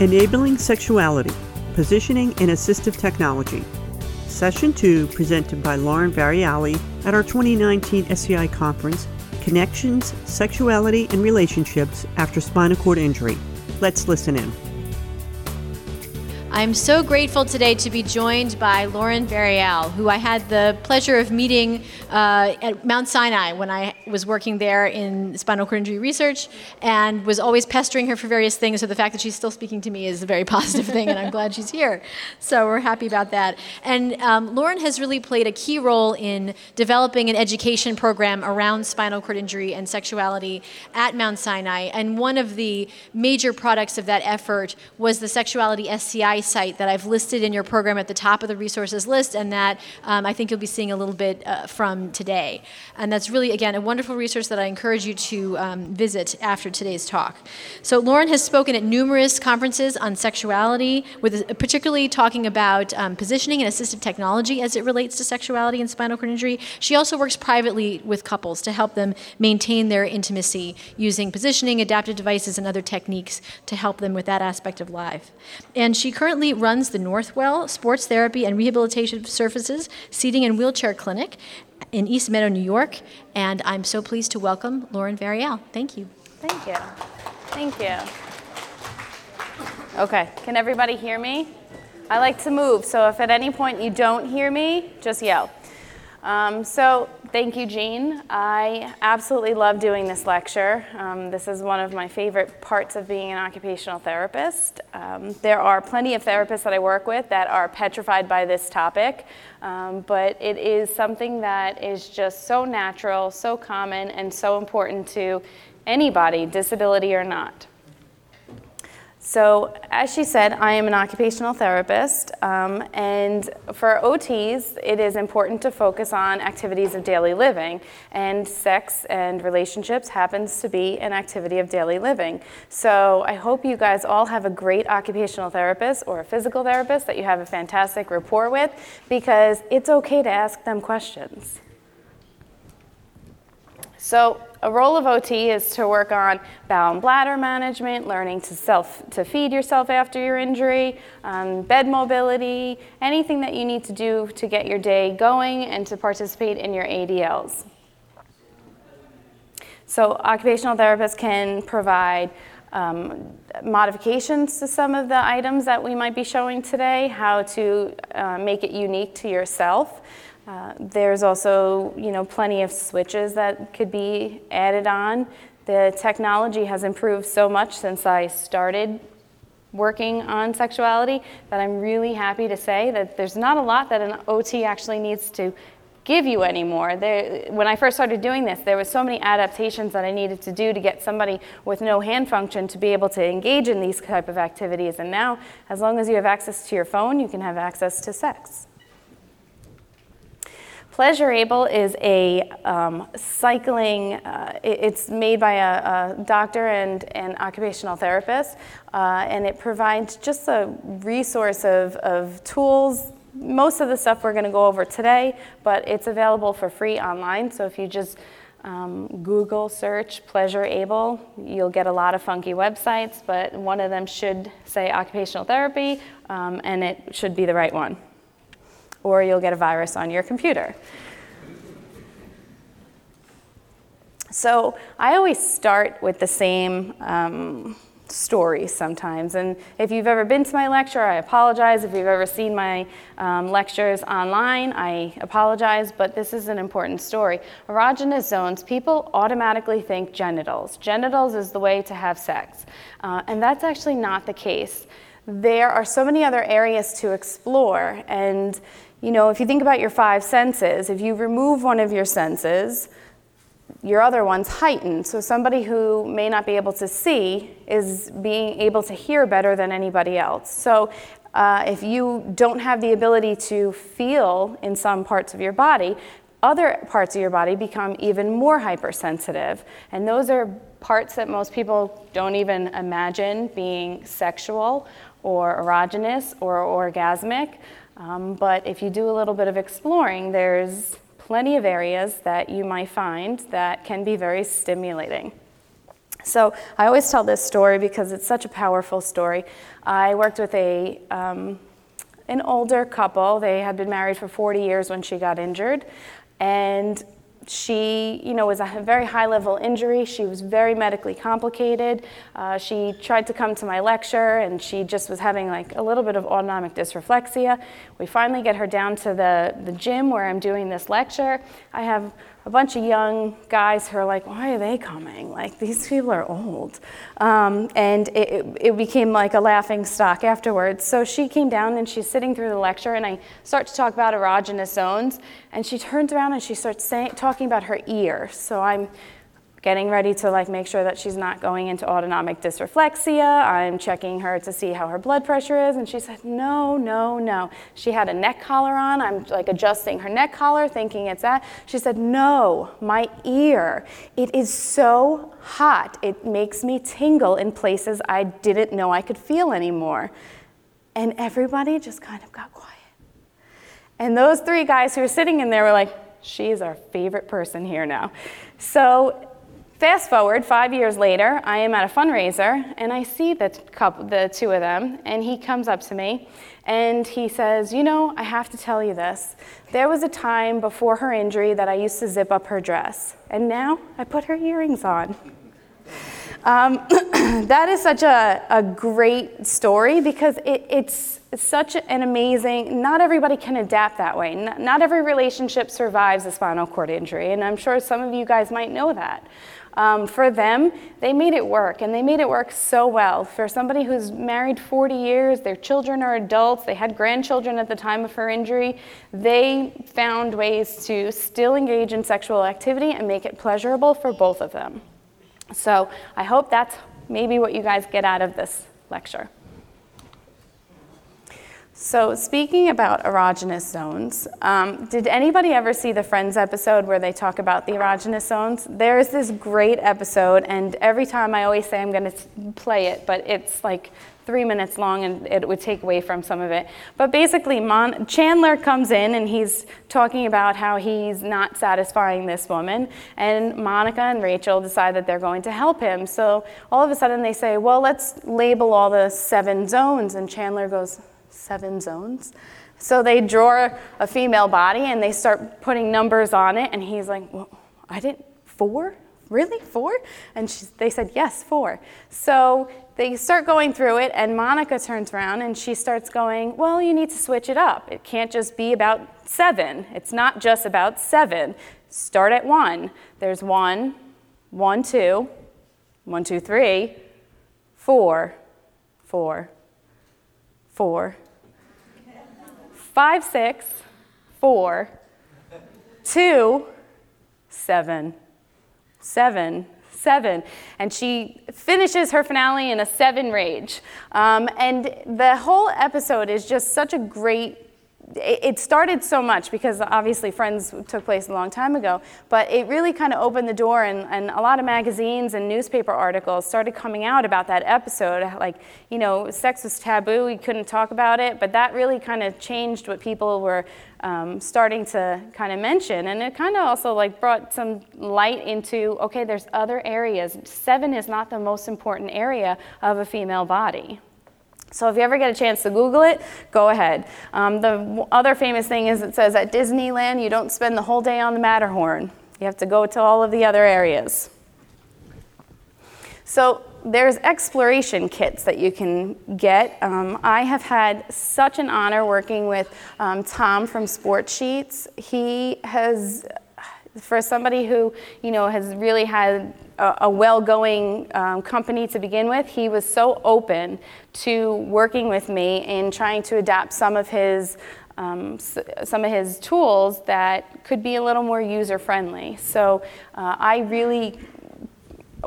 Enabling Sexuality Positioning in Assistive Technology. Session 2, presented by Lauren Varriale at our 2019 SCI conference Connections, Sexuality, and Relationships After Spinal Cord Injury. Let's listen in. I'm so grateful today to be joined by Lauren Varriale, who I had the pleasure of meeting uh, at Mount Sinai when I was working there in spinal cord injury research and was always pestering her for various things. So the fact that she's still speaking to me is a very positive thing, and I'm glad she's here. So we're happy about that. And um, Lauren has really played a key role in developing an education program around spinal cord injury and sexuality at Mount Sinai. And one of the major products of that effort was the Sexuality SCI site that I've listed in your program at the top of the resources list, and that um, I think you'll be seeing a little bit uh, from today. And that's really, again, a wonderful resource that I encourage you to um, visit after today's talk. So, Lauren has spoken at numerous conferences on sexuality, with particularly talking about um, positioning and assistive technology as it relates to sexuality and spinal cord injury. She also works privately with couples to help them maintain their intimacy using positioning, adaptive devices, and other techniques to help them with that aspect of life. And she currently currently runs the Northwell Sports Therapy and Rehabilitation Services Seating and Wheelchair Clinic in East Meadow, New York. And I'm so pleased to welcome Lauren Varriale. Thank you. Thank you. Thank you. Okay, can everybody hear me? I like to move, so if at any point you don't hear me, just yell. Um, so thank you, Jean. I absolutely love doing this lecture. Um, this is one of my favorite parts of being an occupational therapist. Um, there are plenty of therapists that I work with that are petrified by this topic, um, but it is something that is just so natural, so common, and so important to anybody, disability or not. So, as she said, I am an occupational therapist, um, and for OTs, it is important to focus on activities of daily living, and sex and relationships happens to be an activity of daily living. So, I hope you guys all have a great occupational therapist or a physical therapist that you have a fantastic rapport with, because it's okay to ask them questions. So, a role of OT is to work on bowel and bladder management, learning to self to feed yourself after your injury, um, bed mobility, anything that you need to do to get your day going and to participate in your ADLs. So, occupational therapists can provide um, modifications to some of the items that we might be showing today, how to uh, make it unique to yourself. Uh, there's also, you know, plenty of switches that could be added on. The technology has improved so much since I started working on sexuality that I'm really happy to say that there's not a lot that an OT actually needs to give you anymore. There, when I first started doing this, there were so many adaptations that I needed to do to get somebody with no hand function to be able to engage in these type of activities. And now, as long as you have access to your phone, you can have access to sex. PleasureABLE is a um, cycling, uh, it, it's made by a, a, doctor and an occupational therapist, uh, and it provides just a resource of, of tools. Most of the stuff we're going to go over today, but it's available for free online. So if you just um, Google search PleasureABLE, you'll get a lot of funky websites, but one of them should say occupational therapy, um, and it should be the right one or you'll get a virus on your computer. So I always start with the same um, story sometimes. And if you've ever been to my lecture, I apologize. If you've ever seen my um, lectures online, I apologize, but this is an important story. Erogenous zones, people automatically think genitals. Genitals is the way to have sex. Uh, and that's actually not the case. There are so many other areas to explore, and you know, if you think about your five senses, if you remove one of your senses, your other one's heightened. So somebody who may not be able to see is being able to hear better than anybody else. So uh, if you don't have the ability to feel in some parts of your body, other parts of your body become even more hypersensitive. And those are parts that most people don't even imagine being sexual or erogenous or orgasmic. Um, but if you do a little bit of exploring, there's plenty of areas that you might find that can be very stimulating. So I always tell this story because it's such a powerful story. I worked with a um, an older couple. They had been married for 40 years when she got injured, and she, you know, was a very high level injury. She was very medically complicated. Uh, she tried to come to my lecture and she just was having like a little bit of autonomic dysreflexia. We finally get her down to the, the gym where I'm doing this lecture. I have a bunch of young guys who are like, why are they coming? Like, these people are old. Um, and it, it, became like a laughing stock afterwards. So she came down and she's sitting through the lecture, and I start to talk about erogenous zones. And she turns around and she starts saying, talking about her ear. So I'm getting ready to like make sure that she's not going into autonomic dysreflexia. I'm checking her to see how her blood pressure is, and she said, no, no, no. She had a neck collar on. I'm like adjusting her neck collar, thinking it's that. She said, no, my ear. It is so hot. It makes me tingle in places I didn't know I could feel anymore. And everybody just kind of got quiet. And those three guys who were sitting in there were like, she is our favorite person here now. So Fast forward five years later, I am at a fundraiser and I see the, couple, the two of them, and he comes up to me and he says, You know, I have to tell you this. There was a time before her injury that I used to zip up her dress, and now I put her earrings on. Um, that is such a, a great story because it, it's such an amazing, not everybody can adapt that way. Not, not every relationship survives a spinal cord injury, and I'm sure some of you guys might know that. Um, for them, they made it work, and they made it work so well. For somebody who's married 40 years, their children are adults, they had grandchildren at the time of her injury, they found ways to still engage in sexual activity and make it pleasurable for both of them. So I hope that's maybe what you guys get out of this lecture. So, speaking about erogenous zones, um, did anybody ever see the Friends episode where they talk about the erogenous zones? There's this great episode, and every time I always say I'm going to play it, but it's like three minutes long and it would take away from some of it. But basically, Mon- Chandler comes in and he's talking about how he's not satisfying this woman, and Monica and Rachel decide that they're going to help him. So, all of a sudden, they say, Well, let's label all the seven zones, and Chandler goes, seven zones. So they draw a female body and they start putting numbers on it, and he's like, well, I didn't, four? Really? Four? And she, they said, yes, four. So they start going through it, and Monica turns around and she starts going, Well, you need to switch it up. It can't just be about seven. It's not just about seven. Start at one. There's one, one, two, one, two, three, four, four, four, five, six, four, two, seven, seven, seven. And she finishes her finale in a seven rage. Um, and the whole episode is just such a great it started so much because obviously Friends took place a long time ago, but it really kind of opened the door, and, and a lot of magazines and newspaper articles started coming out about that episode. Like, you know, sex was taboo, we couldn't talk about it, but that really kind of changed what people were um, starting to kind of mention. And it kind of also like brought some light into okay, there's other areas. Seven is not the most important area of a female body. So if you ever get a chance to Google it, go ahead. Um, the other famous thing is it says at Disneyland, you don't spend the whole day on the Matterhorn. You have to go to all of the other areas. So there's exploration kits that you can get. Um, I have had such an honor working with um, Tom from Sportsheets. He has for somebody who you know has really had a, a well-going um, company to begin with, he was so open to working with me in trying to adapt some of his um, some of his tools that could be a little more user friendly. So uh, I really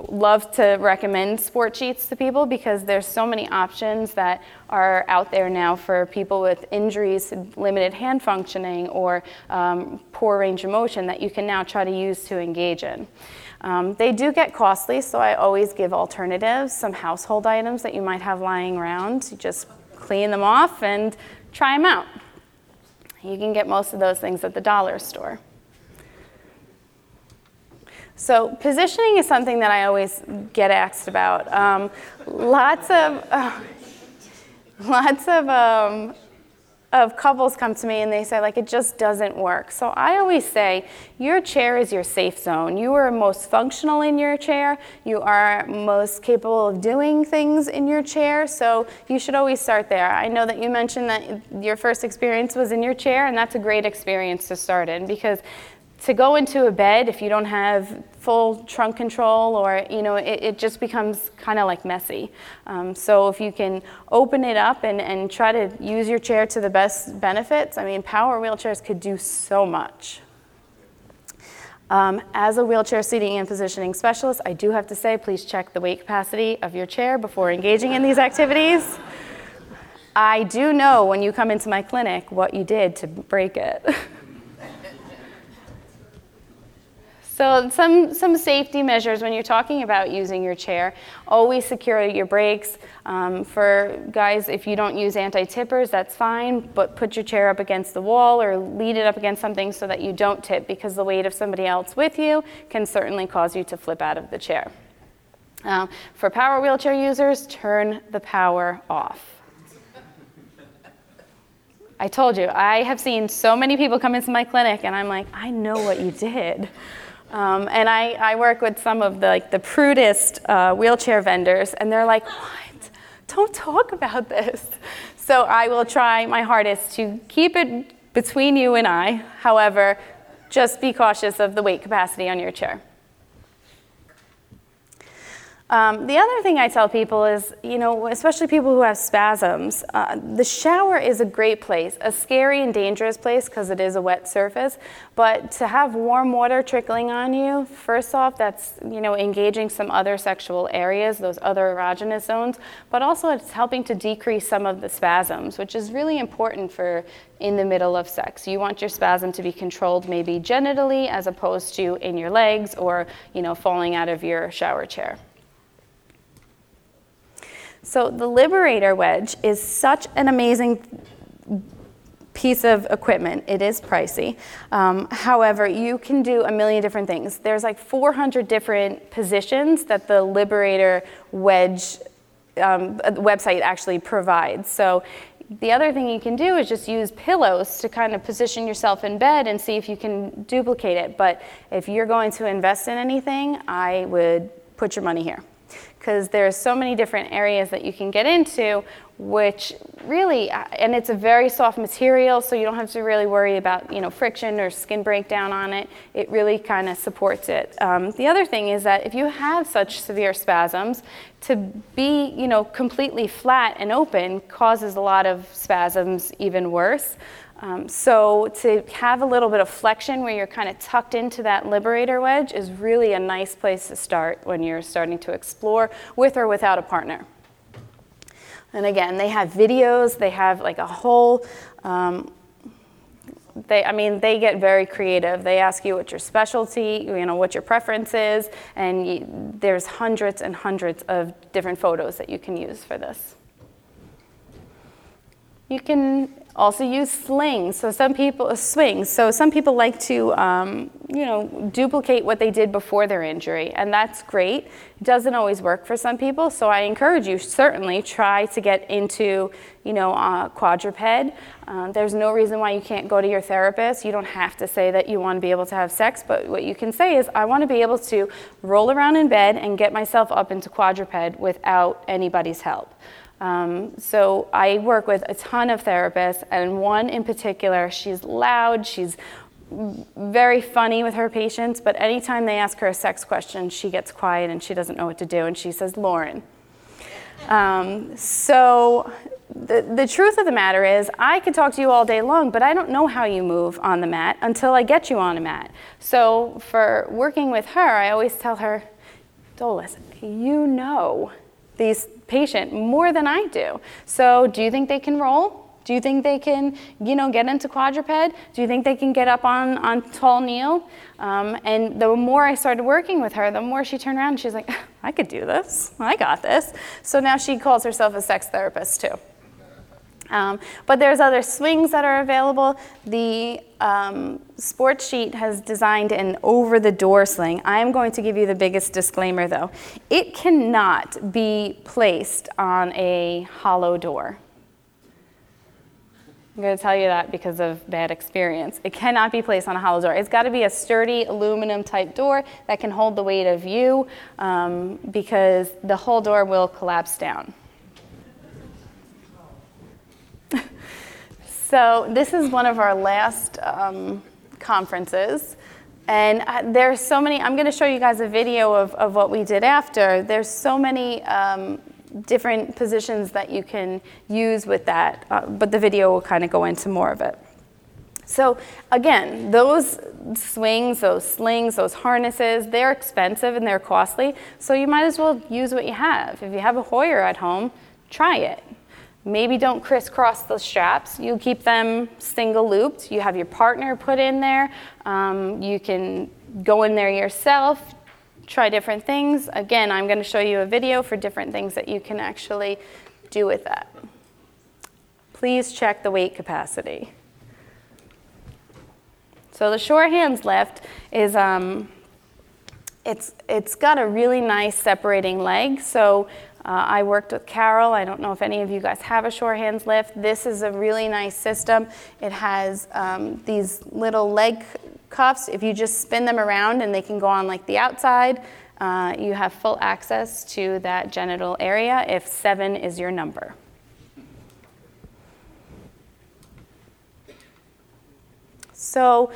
love to recommend Sportsheets to people because there's so many options that are out there now for people with injuries, limited hand functioning, or um, poor range of motion that you can now try to use to engage in. Um, they do get costly, so I always give alternatives, some household items that you might have lying around. You just clean them off and try them out. You can get most of those things at the dollar store. So positioning is something that I always get asked about. Um, lots of uh, lots of um, of couples come to me and they say like it just doesn't work. So I always say your chair is your safe zone. You are most functional in your chair. You are most capable of doing things in your chair. So you should always start there. I know that you mentioned that your first experience was in your chair and that's a great experience to start in because to go into a bed if you don't have full trunk control or you know it, it just becomes kind of like messy. Um, so if you can open it up and, and try to use your chair to the best benefits i mean power wheelchairs could do so much. Um, as a wheelchair seating and positioning specialist i do have to say please check the weight capacity of your chair before engaging in these activities. I do know when you come into my clinic what you did to break it So some, some safety measures when you're talking about using your chair, always secure your brakes. Um, for guys, if you don't use anti-tippers, that's fine, but put your chair up against the wall or lead it up against something so that you don't tip because the weight of somebody else with you can certainly cause you to flip out of the chair. Um, for power wheelchair users, turn the power off. I told you, I have seen so many people come into my clinic and I'm like, I know what you did. Um, and I, I work with some of the, like, the prudest uh, wheelchair vendors, and they're like, what? Don't talk about this. So I will try my hardest to keep it between you and I. However, just be cautious of the weight capacity on your chair. Um, the other thing I tell people is, you know, especially people who have spasms, uh, the shower is a great place, a scary and dangerous place because it is a wet surface. But to have warm water trickling on you, first off, that's, you know, engaging some other sexual areas, those other erogenous zones, but also it's helping to decrease some of the spasms, which is really important for in the middle of sex. You want your spasm to be controlled maybe genitally as opposed to in your legs or, you know, falling out of your shower chair. So the Liberator wedge is such an amazing piece of equipment. It is pricey. Um, however, you can do a million different things. There's like 400 different positions that the Liberator wedge um, website actually provides. So the other thing you can do is just use pillows to kind of position yourself in bed and see if you can duplicate it. But if you're going to invest in anything, I would put your money here because there's so many different areas that you can get into which really uh, and it's a very soft material so you don't have to really worry about you know friction or skin breakdown on it. It really kind of supports it. Um, the other thing is that if you have such severe spasms to be you know completely flat and open causes a lot of spasms even worse um, so to have a little bit of flexion where you're kind of tucked into that liberator wedge is really a nice place to start when you're starting to explore with or without a partner. And again, they have videos, they have like a whole, um, they, I mean, they get very creative. They ask you what your specialty, you know, what your preference is, and you, there's hundreds and hundreds of different photos that you can use for this. You can also use slings. So some people, swings. So some people like to, um, you know, duplicate what they did before their injury, and that's great. It doesn't always work for some people, so I encourage you certainly try to get into, you know, quadruped. Uh, there's no reason why you can't go to your therapist. You don't have to say that you want to be able to have sex, but what you can say is, I want to be able to roll around in bed and get myself up into quadruped without anybody's help. Um, so I work with a ton of therapists, and one in particular, she's loud, she's very funny with her patients, but anytime they ask her a sex question, she gets quiet and she doesn't know what to do, and she says, Lauren. Um, so the, the truth of the matter is, I could talk to you all day long, but I don't know how you move on the mat until I get you on a mat. So for working with her, I always tell her, Dolis, you know these patient more than I do. So do you think they can roll? Do you think they can, you know, get into quadruped? Do you think they can get up on, on tall kneel? Um, and the more I started working with her, the more she turned around she's like, I could do this. I got this. So now she calls herself a sex therapist too. Um, but there's other swings that are available. The um, sports sheet has designed an over the door sling. I am going to give you the biggest disclaimer though. It cannot be placed on a hollow door. I'm going to tell you that because of bad experience. It cannot be placed on a hollow door. It's got to be a sturdy aluminum type door that can hold the weight of you um, because the whole door will collapse down. So this is one of our last um, conferences. And uh, there's so many, I'm going to show you guys a video of, of what we did after. There's so many um, different positions that you can use with that, uh, but the video will kind of go into more of it. So again, those swings, those slings, those harnesses, they're expensive and they're costly, so you might as well use what you have. If you have a Hoyer at home, try it. Maybe don't crisscross the straps. You keep them single looped. You have your partner put in there. Um, you can go in there yourself, try different things. Again, I'm going to show you a video for different things that you can actually do with that. Please check the weight capacity. So the SureHands lift is um, it's it's got a really nice separating leg. So uh, I worked with Carol. I don't know if any of you guys have a SureHands lift. This is a really nice system. It has um, these little leg cuffs, if you just spin them around and they can go on like the outside, uh, you have full access to that genital area if seven is your number. So,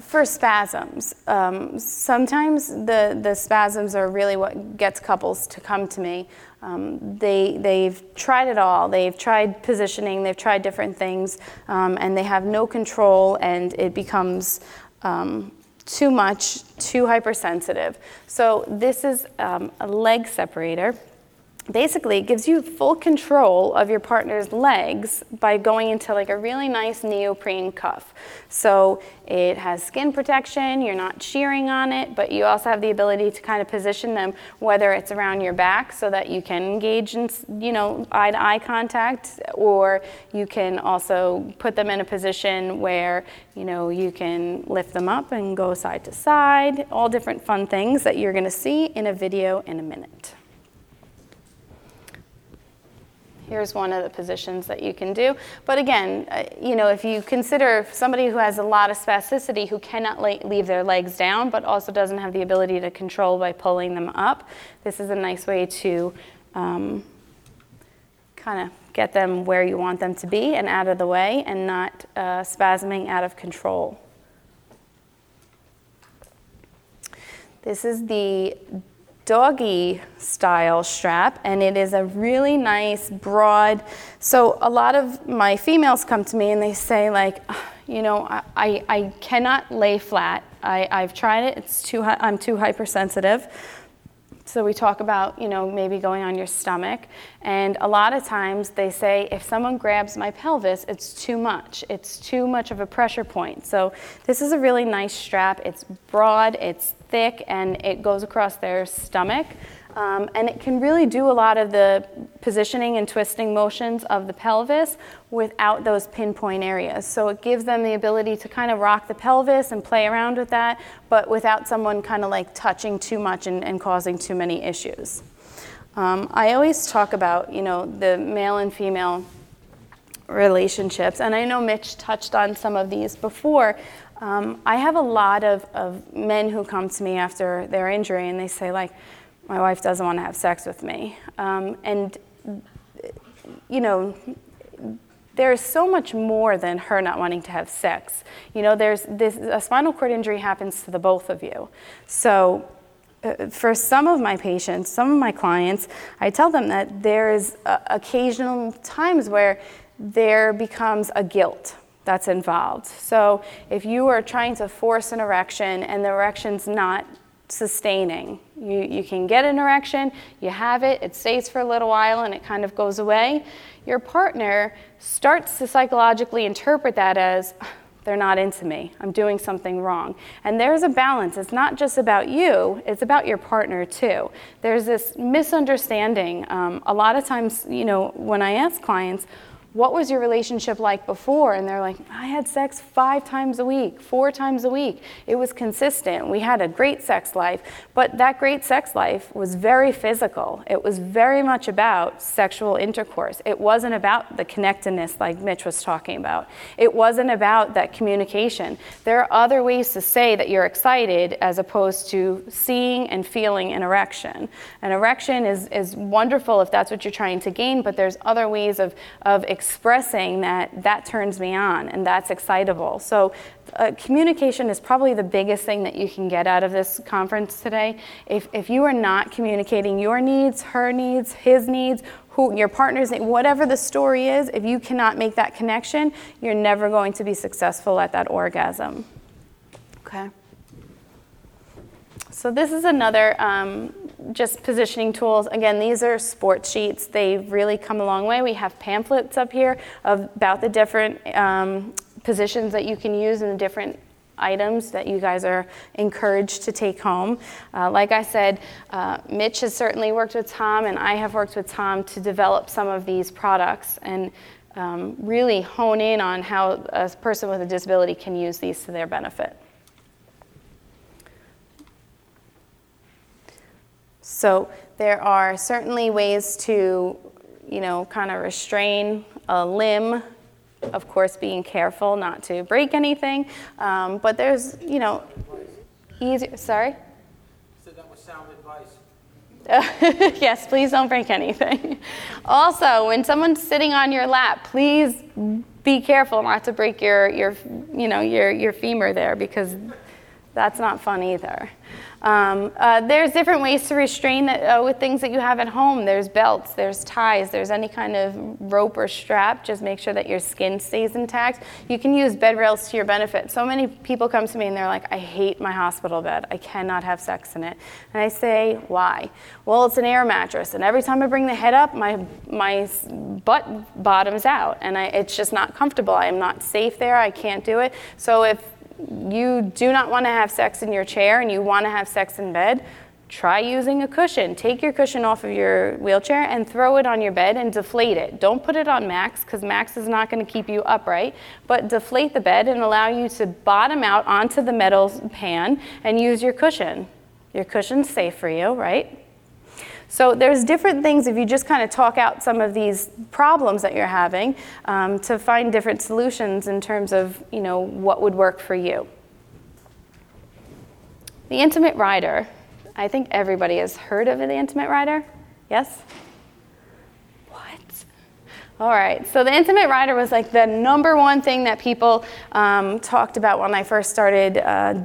for spasms, um, sometimes the, the spasms are really what gets couples to come to me. Um, they, they've tried it all. They've tried positioning, they've tried different things, um, and they have no control, and it becomes um, too much, too hypersensitive. So, this is um, a leg separator basically gives you full control of your partner's legs by going into like a really nice neoprene cuff. So it has skin protection, you're not shearing on it, but you also have the ability to kind of position them whether it's around your back so that you can engage in, you know, eye to eye contact or you can also put them in a position where, you know, you can lift them up and go side to side, all different fun things that you're going to see in a video in a minute. Here's one of the positions that you can do. But again, uh, you know, if you consider somebody who has a lot of spasticity who cannot leave their legs down, but also doesn't have the ability to control by pulling them up, this is a nice way to um, kind of get them where you want them to be and out of the way and not uh, spasming out of control. This is the doggy style strap and it is a really nice broad so a lot of my females come to me and they say like ah, you know i, I cannot lay flat I, i've tried it it's too i'm too hypersensitive so we talk about, you know, maybe going on your stomach. And a lot of times they say, if someone grabs my pelvis, it's too much. It's too much of a pressure point. So this is a really nice strap. It's broad, it's thick, and it goes across their stomach. Um, and it can really do a lot of the positioning and twisting motions of the pelvis without those pinpoint areas. So it gives them the ability to kind of rock the pelvis and play around with that, but without someone kind of like touching too much and, and causing too many issues. Um, I always talk about, you know, the male and female relationships, and I know Mitch touched on some of these before. Um, I have a lot of, of men who come to me after their injury and they say, like, my wife doesn't want to have sex with me. Um, and, you know, there's so much more than her not wanting to have sex. You know, there's this, a spinal cord injury happens to the both of you. So, uh, for some of my patients, some of my clients, I tell them that there's uh, occasional times where there becomes a guilt that's involved. So, if you are trying to force an erection and the erection's not sustaining. You, you can get an erection, you have it, it stays for a little while, and it kind of goes away. Your partner starts to psychologically interpret that as, they're not into me. I'm doing something wrong. And there's a balance. It's not just about you, it's about your partner too. There's this misunderstanding. Um, a lot of times, you know, when I ask clients, what was your relationship like before? And they're like, I had sex five times a week, four times a week. It was consistent. We had a great sex life, but that great sex life was very physical. It was very much about sexual intercourse. It wasn't about the connectedness like Mitch was talking about. It wasn't about that communication. There are other ways to say that you're excited as opposed to seeing and feeling an erection. An erection is, is wonderful if that's what you're trying to gain, but there's other ways of, of that that turns me on and that's excitable. So uh, communication is probably the biggest thing that you can get out of this conference today. If, if you are not communicating your needs, her needs, his needs, who your partner's whatever the story is, if you cannot make that connection, you're never going to be successful at that orgasm. Okay. So this is another um, just positioning tools. Again, these are Sportsheets. They've really come a long way. We have pamphlets up here about the different um, positions that you can use and the different items that you guys are encouraged to take home. Uh, like I said, uh, Mitch has certainly worked with Tom, and I have worked with Tom to develop some of these products and um, really hone in on how a person with a disability can use these to their benefit. So there are certainly ways to, you know, kind of restrain a limb. Of course, being careful not to break anything. Um, but there's, you know, easy. Sorry. Said that was sound advice. yes, please don't break anything. Also, when someone's sitting on your lap, please be careful not to break your, your, you know, your, your femur there because that's not fun either. Um, uh, there's different ways to restrain that, uh, with things that you have at home. There's belts, there's ties, there's any kind of rope or strap. Just make sure that your skin stays intact. You can use bed rails to your benefit. So many people come to me and they're like, I hate my hospital bed. I cannot have sex in it. And I say, why? Well, it's an air mattress, and every time I bring the head up, my my butt bottoms out, and I, it's just not comfortable. I am not safe there. I can't do it. So if you do not want to have sex in your chair and you want to have sex in bed, try using a cushion. Take your cushion off of your wheelchair and throw it on your bed and deflate it. Don't put it on max because max is not going to keep you upright, but deflate the bed and allow you to bottom out onto the metal pan and use your cushion. Your cushion's safe for you, right? So there's different things if you just kind of talk out some of these problems that you're having um, to find different solutions in terms of you know what would work for you. The intimate rider. I think everybody has heard of the intimate rider. Yes? What? All right, so the intimate rider was like the number one thing that people um, talked about when I first started uh,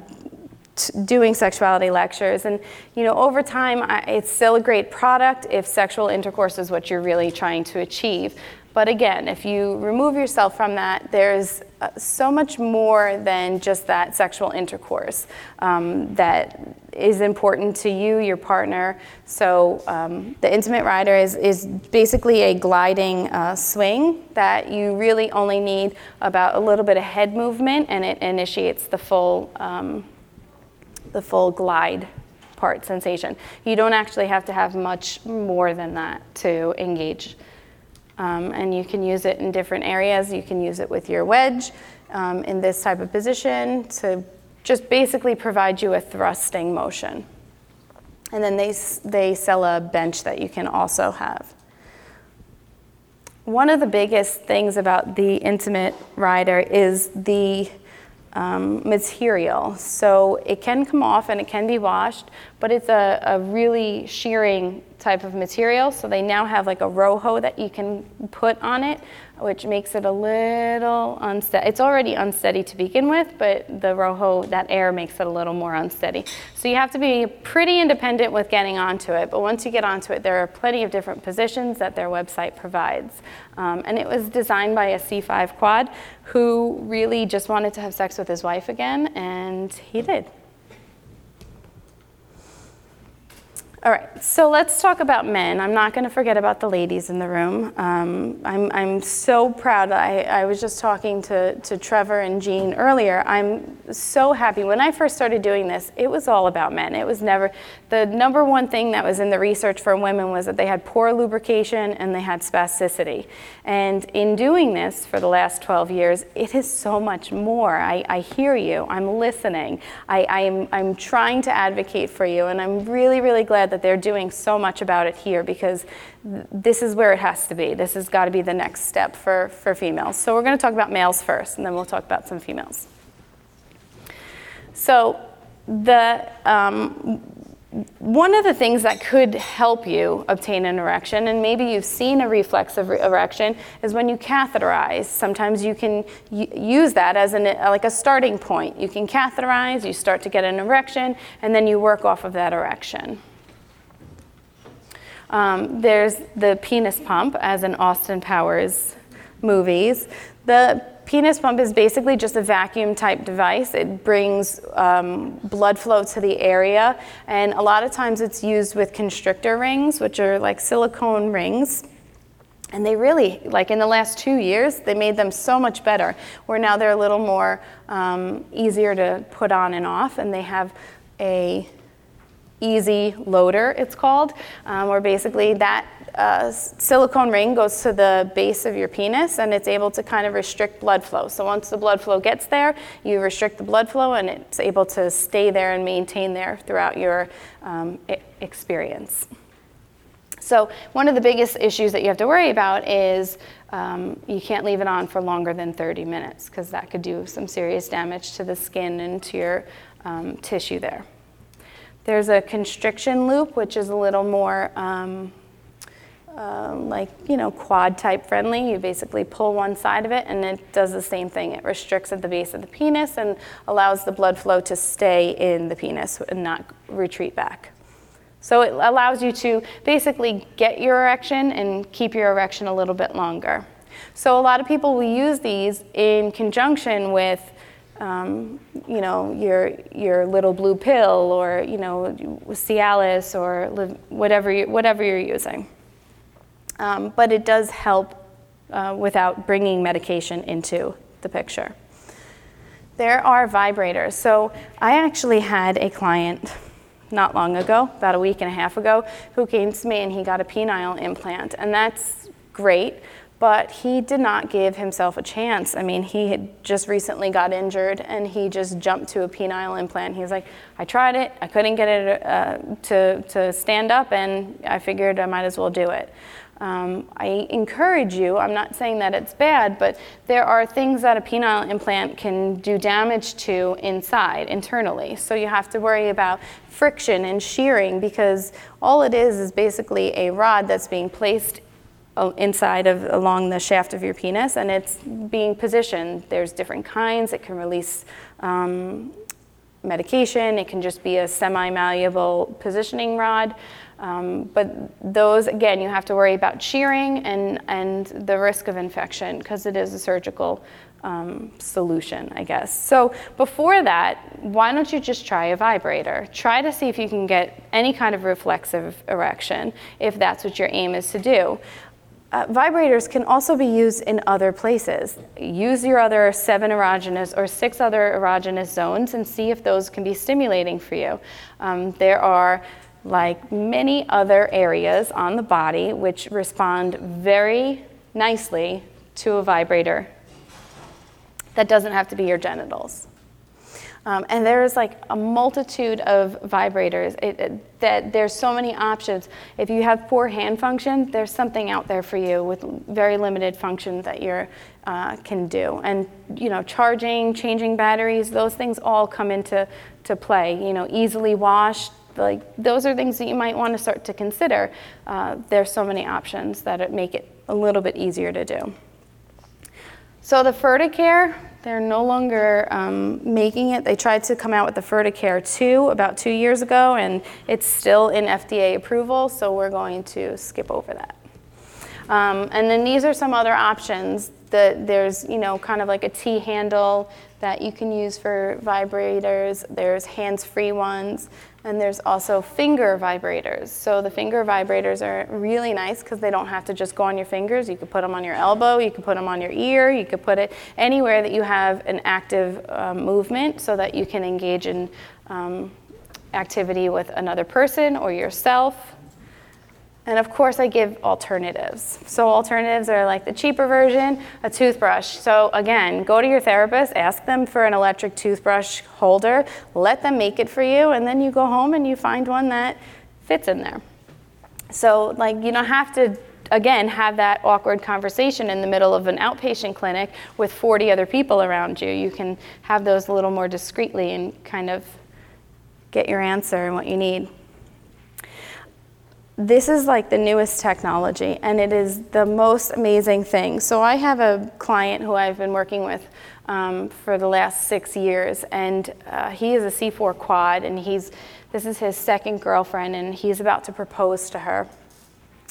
doing sexuality lectures. And, you know, over time, I, it's still a great product if sexual intercourse is what you're really trying to achieve. But again, if you remove yourself from that, there's uh, so much more than just that sexual intercourse um, that is important to you, your partner. So um, the intimate rider is, is basically a gliding uh, swing that you really only need about a little bit of head movement and it initiates the full um, the full glide part sensation. You don't actually have to have much more than that to engage. Um, and you can use it in different areas. You can use it with your wedge um, in this type of position to just basically provide you a thrusting motion. And then they, they sell a bench that you can also have. One of the biggest things about the intimate rider is the um, material. So it can come off and it can be washed, but it's a, a really shearing type of material. So they now have like a ROHO that you can put on it, which makes it a little unsteady. It's already unsteady to begin with, but the ROHO, that air makes it a little more unsteady. So you have to be pretty independent with getting onto it. But once you get onto it, there are plenty of different positions that their website provides. Um, and it was designed by a C5 quad who really just wanted to have sex with his wife again, and he did. All right, so let's talk about men. I'm not going to forget about the ladies in the room. Um, I'm, I'm so proud. I, I was just talking to, to Trevor and Jean earlier. I'm so happy. When I first started doing this, it was all about men. It was never, the number one thing that was in the research for women was that they had poor lubrication and they had spasticity. And in doing this for the last 12 years, it is so much more. I, I hear you, I'm listening, I, I'm, I'm trying to advocate for you, and I'm really, really glad that they're doing so much about it here because th- this is where it has to be. This has got to be the next step for, for females. So we're going to talk about males first, and then we'll talk about some females. So the um, one of the things that could help you obtain an erection, and maybe you've seen a reflexive erection, is when you catheterize. Sometimes you can use that as an, like a starting point. You can catheterize, you start to get an erection, and then you work off of that erection. Um, there's the penis pump, as in Austin Powers movies. The penis pump is basically just a vacuum type device. It brings um, blood flow to the area, and a lot of times it's used with constrictor rings, which are like silicone rings. And they really, like in the last two years, they made them so much better, where now they're a little more um, easier to put on and off, and they have a easy loader, it's called, um, where basically that uh, silicone ring goes to the base of your penis and it's able to kind of restrict blood flow. So once the blood flow gets there, you restrict the blood flow and it's able to stay there and maintain there throughout your um, experience. So one of the biggest issues that you have to worry about is um, you can't leave it on for longer than 30 minutes because that could do some serious damage to the skin and to your um, tissue there. There's a constriction loop, which is a little more um, um, like, you know, quad type friendly. You basically pull one side of it and it does the same thing. It restricts at the base of the penis and allows the blood flow to stay in the penis and not retreat back. So it allows you to basically get your erection and keep your erection a little bit longer. So a lot of people will use these in conjunction with um, you know, your, your little blue pill or, you know, Cialis or whatever, you, whatever you're using um, but it does help uh, without bringing medication into the picture. There are vibrators. So I actually had a client not long ago, about a week and a half ago, who came to me and he got a penile implant, and that's great. But he did not give himself a chance. I mean, he had just recently got injured and he just jumped to a penile implant. He was like, I tried it, I couldn't get it uh, to, to stand up, and I figured I might as well do it. Um, I encourage you, I'm not saying that it's bad, but there are things that a penile implant can do damage to inside, internally. So you have to worry about friction and shearing because all it is is basically a rod that's being placed uh, inside of along the shaft of your penis and it's being positioned. There's different kinds, it can release. Um, medication, it can just be a semi malleable positioning rod. Um, but those, again, you have to worry about shearing and, and the risk of infection because it is a surgical um, solution, I guess. So before that, why don't you just try a vibrator? Try to see if you can get any kind of reflexive erection if that's what your aim is to do. Uh, vibrators can also be used in other places. Use your other seven erogenous or six other erogenous zones and see if those can be stimulating for you. Um, there are like many other areas on the body, which respond very nicely to a vibrator. That doesn't have to be your genitals. Um, and there is like a multitude of vibrators. It, it, that there's so many options. If you have poor hand function, there's something out there for you with very limited function that you uh, can do. And you know, charging, changing batteries, those things all come into to play. You know, easily washed, like those are things that you might want to start to consider. Uh, there's so many options that it make it a little bit easier to do. So the Ferticare, they're no longer um, making it. They tried to come out with the Ferticare 2 about two years ago, and it's still in FDA approval, so we're going to skip over that. Um, and then these are some other options. That there's, you know, kind of like a T handle that you can use for vibrators. There's hands-free ones. And there's also finger vibrators. So the finger vibrators are really nice because they don't have to just go on your fingers. You could put them on your elbow, you could put them on your ear, you could put it anywhere that you have an active um, movement so that you can engage in um, activity with another person or yourself. And of course, I give alternatives. So, alternatives are like the cheaper version, a toothbrush. So, again, go to your therapist, ask them for an electric toothbrush holder, let them make it for you, and then you go home and you find one that fits in there. So, like, you don't have to, again, have that awkward conversation in the middle of an outpatient clinic with 40 other people around you. You can have those a little more discreetly and kind of get your answer and what you need this is like the newest technology and it is the most amazing thing. So I have a client who I've been working with um, for the last six years and uh, he is a C4 quad and he's, this is his second girlfriend and he's about to propose to her.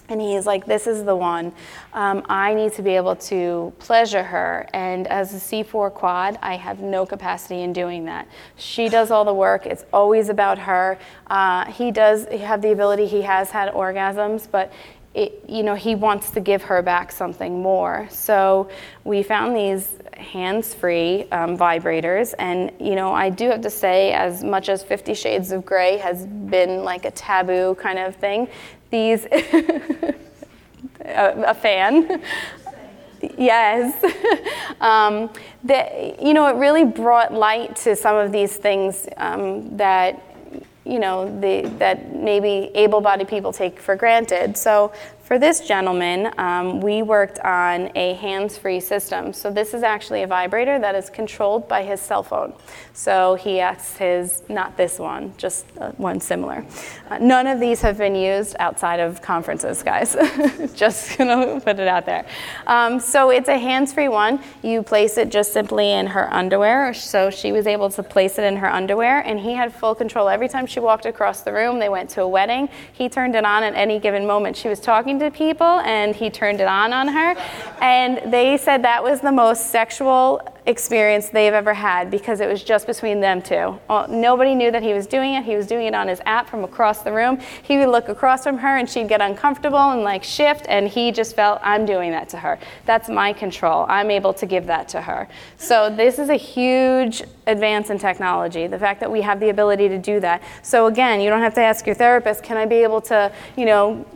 And he's like, This is the one. Um, I need to be able to pleasure her. And as a C4 quad, I have no capacity in doing that. She does all the work, it's always about her. Uh, he does have the ability, he has had orgasms, but it, you know, he wants to give her back something more. So we found these hands-free um, vibrators, and you know, I do have to say, as much as Fifty Shades of Grey has been like a taboo kind of thing, these a, a, fan. yes. um, that, you know, it really brought light to some of these things um, that you know, the, that maybe able-bodied people take for granted. So for this gentleman, um, we worked on a hands-free system. So this is actually a vibrator that is controlled by his cell phone. So he asks his, not this one, just uh, one similar. Uh, none of these have been used outside of conferences, guys. just gonna put it out there. Um, so it's a hands-free one. You place it just simply in her underwear. So she was able to place it in her underwear, and he had full control every time she walked across the room. They went to a wedding. He turned it on at any given moment. She was talking to people, and he turned it on on her. And they said that was the most sexual experience they've ever had because it was just between them two. Nobody knew that he was doing it. He was doing it on his app from across the room. He would look across from her and she'd get uncomfortable and like shift, and he just felt, I'm doing that to her. That's my control. I'm able to give that to her. So, this is a huge advance in technology, the fact that we have the ability to do that. So, again, you don't have to ask your therapist, can I be able to, you know,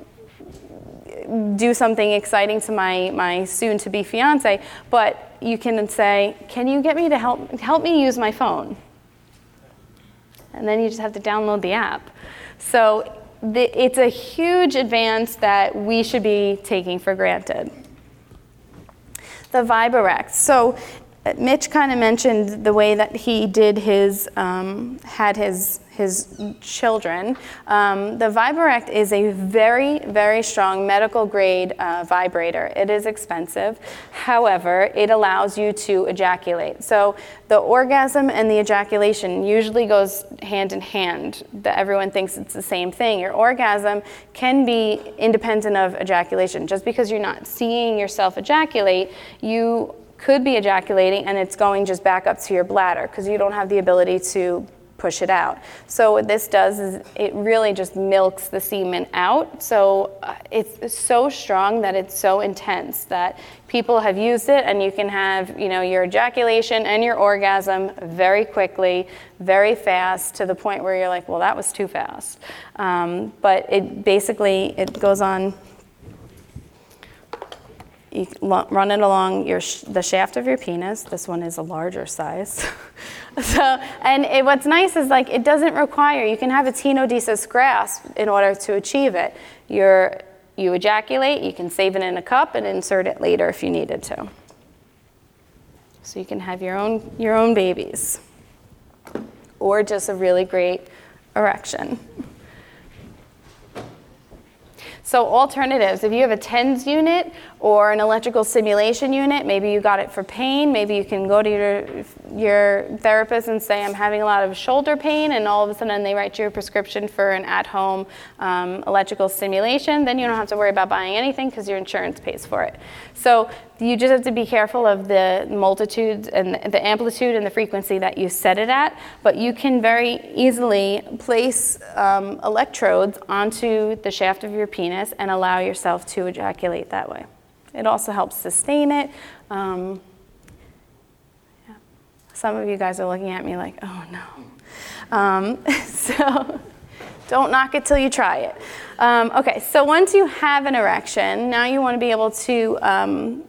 do something exciting to my, my soon to be fiance, but you can say, Can you get me to help, help me use my phone? And then you just have to download the app. So the, it's a huge advance that we should be taking for granted. The Viberect. So Mitch kind of mentioned the way that he did his, um, had his his children. Um, the Viberect is a very, very strong medical grade uh, vibrator. It is expensive. However, it allows you to ejaculate. So the orgasm and the ejaculation usually goes hand in hand. The, everyone thinks it's the same thing. Your orgasm can be independent of ejaculation. Just because you're not seeing yourself ejaculate, you could be ejaculating and it's going just back up to your bladder because you don't have the ability to push it out. So what this does is it really just milks the semen out. So uh, it's so strong that it's so intense that people have used it and you can have, you know, your ejaculation and your orgasm very quickly, very fast to the point where you're like, well, that was too fast. Um, but it basically, it goes on you run it along your sh- the shaft of your penis. This one is a larger size. so, and it, what's nice is like it doesn't require. You can have a tenodesis grasp in order to achieve it. You're, you ejaculate. You can save it in a cup and insert it later if you needed to. So you can have your own your own babies, or just a really great erection. So alternatives, if you have a TENS unit or an electrical stimulation unit, maybe you got it for pain, maybe you can go to your, your therapist and say, I'm having a lot of shoulder pain, and all of a sudden they write you a prescription for an at-home um, electrical stimulation, then you don't have to worry about buying anything because your insurance pays for it. So you just have to be careful of the multitude and the amplitude and the frequency that you set it at, but you can very easily place um, electrodes onto the shaft of your penis and allow yourself to ejaculate that way. It also helps sustain it. Um, yeah. Some of you guys are looking at me like, oh no. Um, so don't knock it till you try it. Um, okay, so once you have an erection, now you want to be able to um,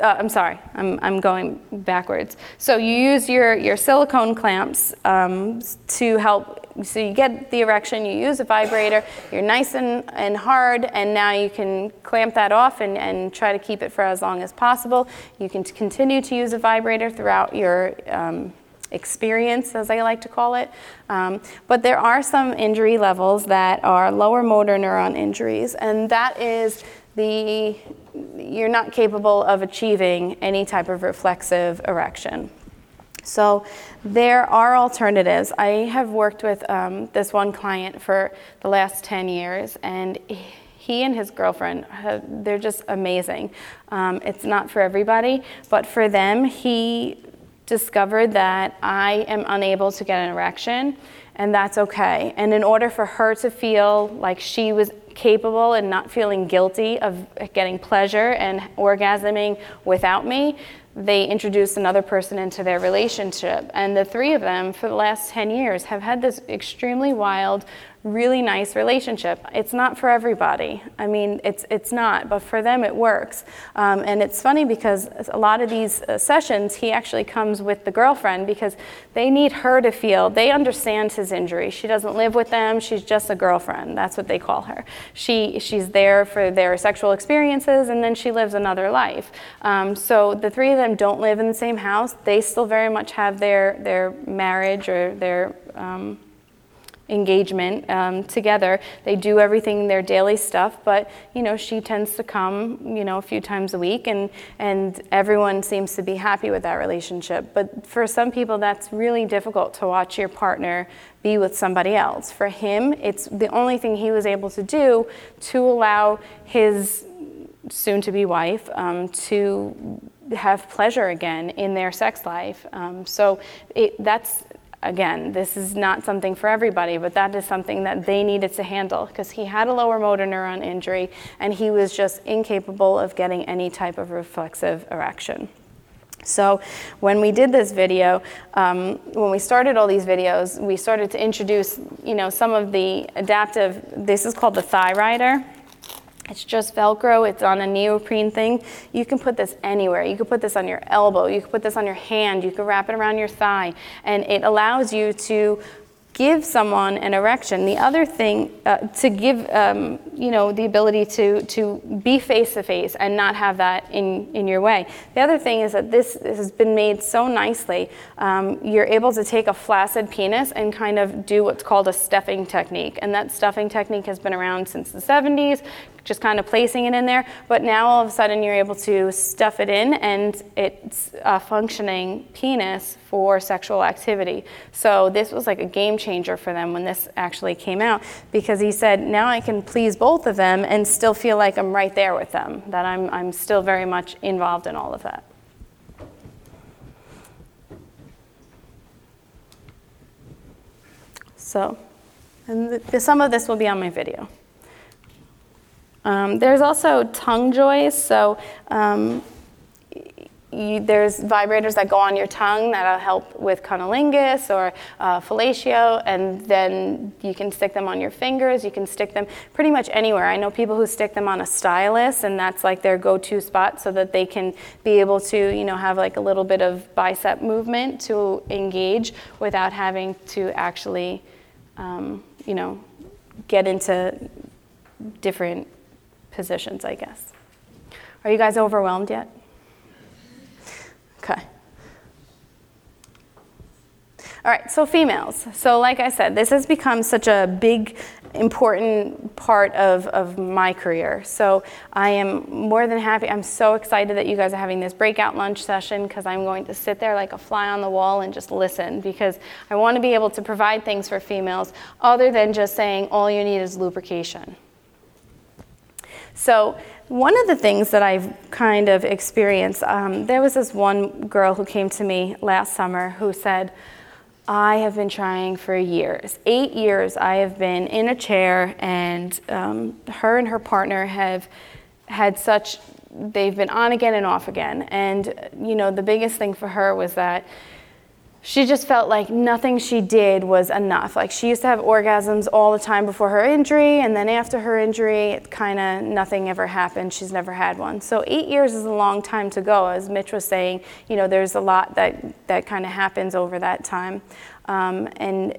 uh, I'm sorry, I'm, I'm going backwards. So you use your, your silicone clamps um, to help, so you get the erection, you use a vibrator, you're nice and, and hard, and now you can clamp that off and, and try to keep it for as long as possible. You can continue to use a vibrator throughout your um, experience, as I like to call it. Um, but there are some injury levels that are lower motor neuron injuries, and that is the you're not capable of achieving any type of reflexive erection. So there are alternatives. I have worked with um, this one client for the last 10 years, and he and his girlfriend, have, they're just amazing. Um, it's not for everybody, but for them, he discovered that I am unable to get an erection, and that's okay. And in order for her to feel like she was capable and not feeling guilty of getting pleasure and orgasming without me, they introduced another person into their relationship. And the three of them, for the last 10 years, have had this extremely wild really nice relationship. It's not for everybody. I mean, it's, it's not, but for them it works. Um, and it's funny because a lot of these uh, sessions, he actually comes with the girlfriend because they need her to feel, they understand his injury. She doesn't live with them, she's just a girlfriend. That's what they call her. She, she's there for their sexual experiences and then she lives another life. Um, so the three of them don't live in the same house. They still very much have their, their marriage or their um, engagement um, together. They do everything their daily stuff, but you know she tends to come you know a few times a week, and and everyone seems to be happy with that relationship. But for some people, that's really difficult to watch your partner be with somebody else. For him, it's the only thing he was able to do to allow his soon-to-be wife um, to have pleasure again in their sex life. Um, so it, that's again, this is not something for everybody, but that is something that they needed to handle because he had a lower motor neuron injury and he was just incapable of getting any type of reflexive erection. So when we did this video, um, when we started all these videos, we started to introduce, you know, some of the adaptive. This is called the thigh rider. It's just Velcro, it's on a neoprene thing. You can put this anywhere. You can put this on your elbow, you can put this on your hand, you can wrap it around your thigh, and it allows you to give someone an erection. The other thing, uh, to give, um, you know, the ability to, to be face to face and not have that in, in your way. The other thing is that this, this has been made so nicely. Um, you're able to take a flaccid penis and kind of do what's called a stuffing technique. And that stuffing technique has been around since the 70s just kind of placing it in there. But now all of a sudden you're able to stuff it in and it's a functioning penis for sexual activity. So this was like a game changer for them when this actually came out because he said, now I can please both of them and still feel like I'm right there with them, that I'm, I'm still very much involved in all of that. So, and the, some of this will be on my video. Um, there's also tongue joys. So um, you, there's vibrators that go on your tongue that'll help with cunnilingus or uh, fellatio, and then you can stick them on your fingers. You can stick them pretty much anywhere. I know people who stick them on a stylus, and that's like their go-to spot, so that they can be able to, you know, have like a little bit of bicep movement to engage without having to actually, um, you know, get into different positions, I guess. Are you guys overwhelmed yet? Okay. All right, so females. So, like I said, this has become such a big, important part of, of my career. So, I am more than happy. I'm so excited that you guys are having this breakout lunch session because I'm going to sit there like a fly on the wall and just listen because I want to be able to provide things for females other than just saying all you need is lubrication. So, one of the things that I've kind of experienced, um, there was this one girl who came to me last summer who said, I have been trying for years. Eight years I have been in a chair, and um, her and her partner have had such, they've been on again and off again. And, you know, the biggest thing for her was that she just felt like nothing she did was enough. Like she used to have orgasms all the time before her injury, and then after her injury, it kind of nothing ever happened. She's never had one. So eight years is a long time to go. As Mitch was saying, you know, there's a lot that that kind of happens over that time, um, and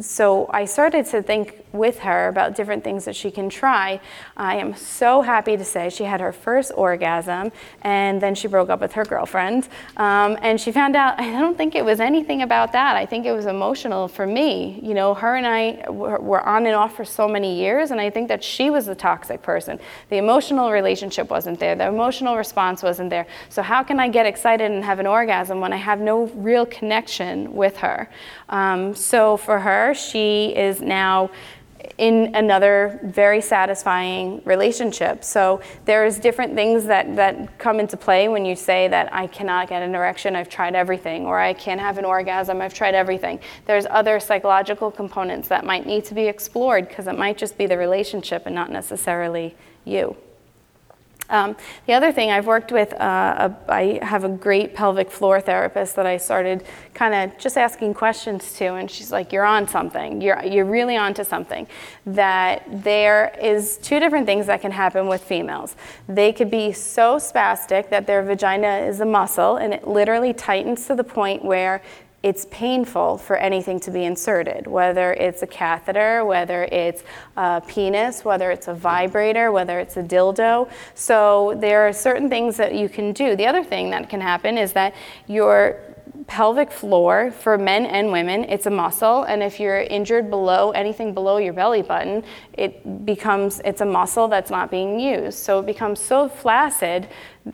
so I started to think with her about different things that she can try. I am so happy to say she had her first orgasm and then she broke up with her girlfriend. Um, and she found out, I don't think it was anything about that. I think it was emotional for me. You know, her and I were on and off for so many years, and I think that she was the toxic person. The emotional relationship wasn't there, the emotional response wasn't there. So, how can I get excited and have an orgasm when I have no real connection with her? Um, so, for her, she is now in another very satisfying relationship. So there's different things that, that come into play when you say that I cannot get an erection, I've tried everything, or I can't have an orgasm, I've tried everything. There's other psychological components that might need to be explored because it might just be the relationship and not necessarily you. Um, the other thing, I've worked with, uh, a, I have a great pelvic floor therapist that I started kind of just asking questions to, and she's like, You're on something. You're, you're really on to something. That there is two different things that can happen with females. They could be so spastic that their vagina is a muscle and it literally tightens to the point where it's painful for anything to be inserted, whether it's a catheter, whether it's a penis, whether it's a vibrator, whether it's a dildo. So there are certain things that you can do. The other thing that can happen is that your pelvic floor for men and women it's a muscle and if you're injured below anything below your belly button it becomes it's a muscle that's not being used so it becomes so flaccid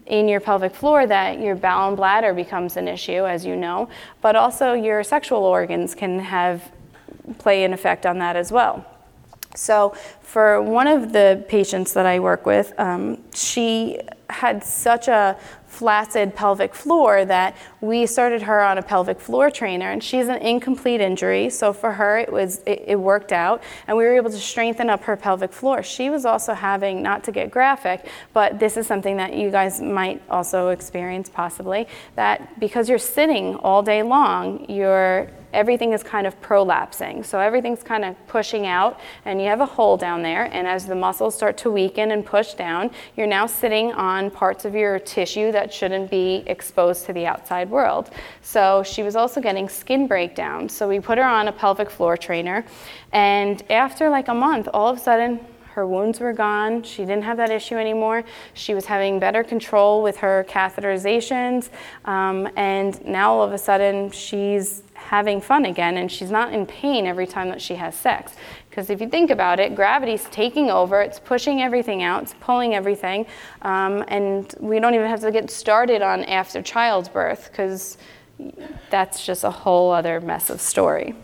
in your pelvic floor that your bowel and bladder becomes an issue as you know but also your sexual organs can have play an effect on that as well. So for one of the patients that i work with um, she had such a flaccid pelvic floor that we started her on a pelvic floor trainer and she's an incomplete injury. So for her it was it, it, worked out and we were able to strengthen up her pelvic floor. She was also having not to get graphic but this is something that you guys might also experience possibly that because you're sitting all day long you're everything is kind of prolapsing. So everything's kind of pushing out, and you have a hole down there. And as the muscles start to weaken and push down, you're now sitting on parts of your tissue that shouldn't be exposed to the outside world. So she was also getting skin breakdown. So we put her on a pelvic floor trainer, and after like a month, all of a sudden, her wounds were gone. She didn't have that issue anymore. She was having better control with her catheterizations. Um, and now all of a sudden, she's having fun again and she's not in pain every time that she has sex. Because if you think about it, gravity's taking over, it's pushing everything out, it's pulling everything, um, and we don't even have to get started on after child's birth because that's just a whole other mess of story.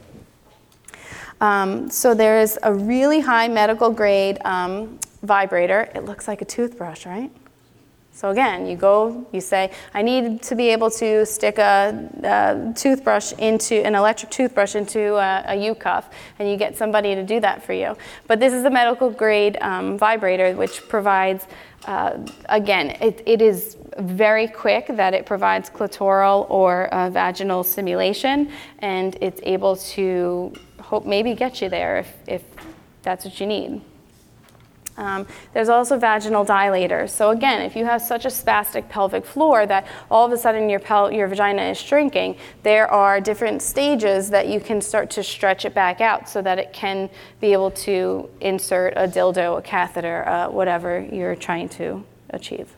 Um, so there is a really high medical grade um, vibrator. It looks like a toothbrush, right? So again, you go, you say, I need to be able to stick a, a toothbrush into, an electric toothbrush into a, a U-cuff, and you get somebody to do that for you. But this is a medical grade um, vibrator which provides, uh, again, it, it is very quick that it provides clitoral or uh, vaginal stimulation, and it's able to hope maybe get you there if, if that's what you need. Um, there's also vaginal dilators. So again, if you have such a spastic pelvic floor that all of a sudden your, pel- your vagina is shrinking, there are different stages that you can start to stretch it back out so that it can be able to insert a dildo, a catheter, uh, whatever you're trying to achieve.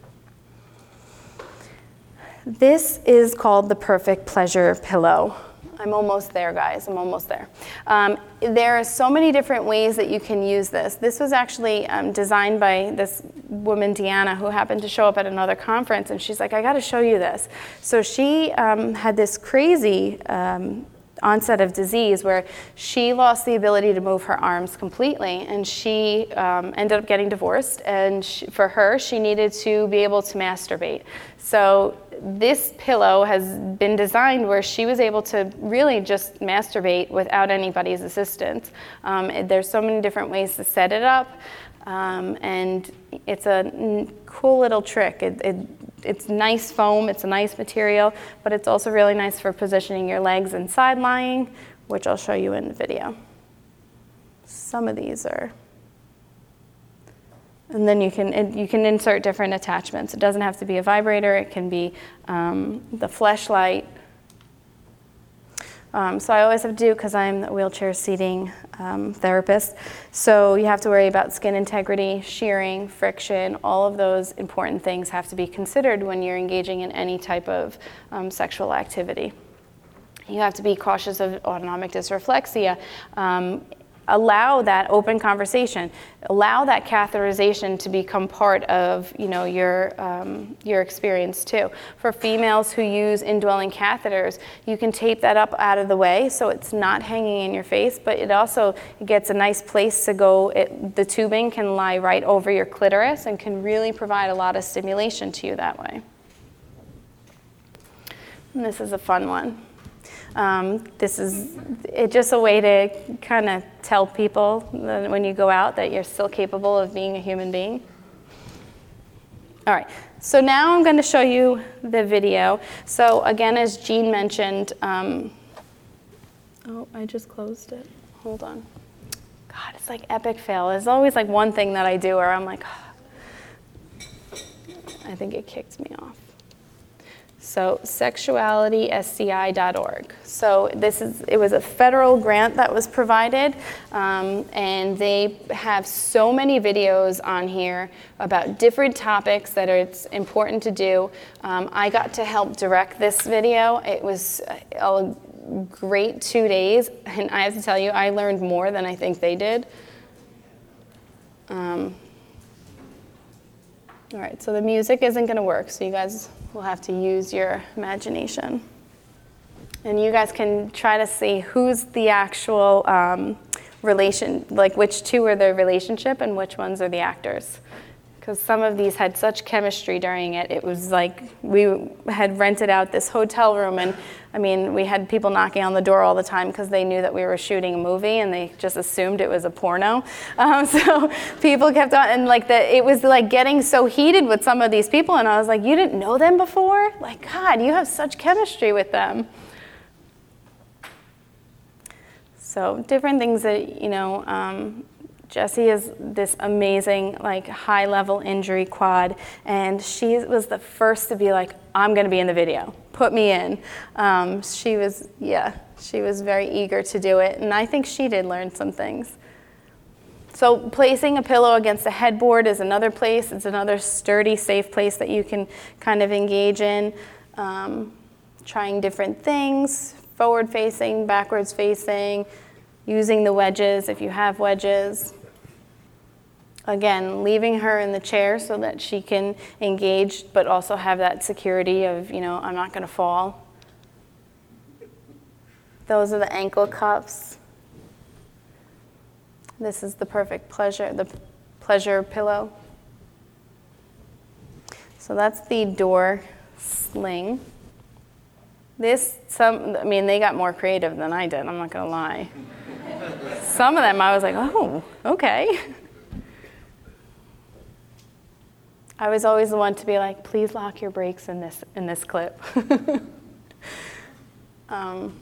This is called the perfect pleasure pillow. I'm almost there, guys. I'm almost there. Um, there are so many different ways that you can use this. This was actually um, designed by this woman, Deanna, who happened to show up at another conference, and she's like, I got to show you this. So she um, had this crazy um, onset of disease where she lost the ability to move her arms completely and she um, ended up getting divorced and she, for her she needed to be able to masturbate so this pillow has been designed where she was able to really just masturbate without anybody's assistance. Um, there's so many different ways to set it up. Um, and it's a cool little trick. It, it, it's nice foam, it's a nice material, but it's also really nice for positioning your legs and side lying, which I'll show you in the video. Some of these are and then you can, you can insert different attachments. It doesn't have to be a vibrator, it can be um, the fleshlight. Um, so I always have to do because I'm the wheelchair seating um, therapist. So you have to worry about skin integrity, shearing, friction, all of those important things have to be considered when you're engaging in any type of um, sexual activity. You have to be cautious of autonomic dysreflexia. Um, allow that open conversation allow that catheterization to become part of you know your um, your experience too. For females who use indwelling catheters you can tape that up out of the way so it's not hanging in your face but it also gets a nice place to go. It, the tubing can lie right over your clitoris and can really provide a lot of stimulation to you that way. And this is a fun one um, this is it just a way to kind of tell people when you go out that you're still capable of being a human being. All right, so now I'm going to show you the video. So again, as Jean mentioned, um, oh, I just closed it. Hold on. God, it's like epic fail. There's always like one thing that I do where I'm like, oh. I think it kicked me off. So sexualitysci.org. So this is it was a federal grant that was provided, um, and they have so many videos on here about different topics that are, it's important to do. Um, I got to help direct this video. It was a great two days, and I have to tell you, I learned more than I think they did. Um, all right, so the music isn't going to work, so you guys will have to use your imagination. And you guys can try to see who's the actual um, relation, like which two are the relationship and which ones are the actors because some of these had such chemistry during it. It was like we had rented out this hotel room, and I mean, we had people knocking on the door all the time because they knew that we were shooting a movie, and they just assumed it was a porno. Um, so people kept on, and like the, it was like getting so heated with some of these people, and I was like, you didn't know them before? Like, God, you have such chemistry with them. So different things that you know. Um, Jessie is this amazing, like high level injury quad, and she was the first to be like, I'm gonna be in the video, put me in. Um, she was, yeah, she was very eager to do it, and I think she did learn some things. So, placing a pillow against a headboard is another place, it's another sturdy, safe place that you can kind of engage in. Um, trying different things, forward facing, backwards facing, using the wedges if you have wedges. Again, leaving her in the chair so that she can engage, but also have that security of, you know, I'm not going to fall. Those are the ankle cuffs. This is the perfect pleasure, the pleasure pillow. So that's the door sling. This, some, I mean, they got more creative than I did, I'm not gonna lie. some of them I was like, oh, okay. I was always the one to be like, please lock your brakes in this in this clip. um,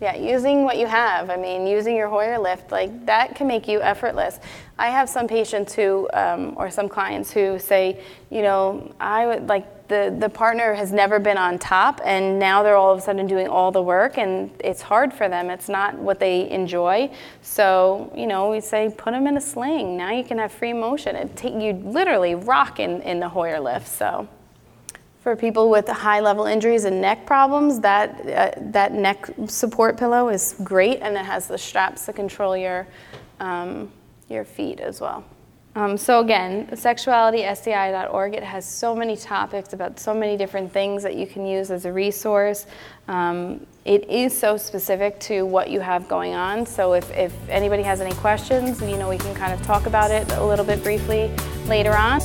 yeah, using what you have. I mean, using your Hoyer lift, like that can make you effortless. I have some patients who, um, or some clients who say, you know, I would like the, the partner has never been on top and now they're all of a sudden doing all the work and it's hard for them. It's not what they enjoy. So, you know, we say put them in a sling. Now you can have free motion. It take you literally rock in, in the Hoyer lift. So for people with high level injuries and neck problems, that, uh, that neck support pillow is great and it has the straps to control your, um, your feet as well. Um, so again, sexualitysci.org, it has so many topics about so many different things that you can use as a resource. Um, it is so specific to what you have going on. So if, if anybody has any questions, you know, we can kind of talk about it a little bit briefly later on.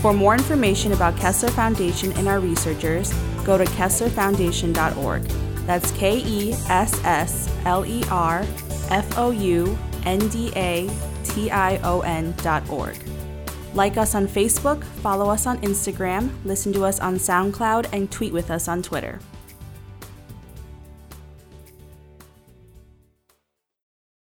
For more information about Kessler Foundation and our researchers, go to kesslerfoundation.org. That's K E S S L E R F O U N D A T I O N dot org. Like us on Facebook, follow us on Instagram, listen to us on SoundCloud, and tweet with us on Twitter.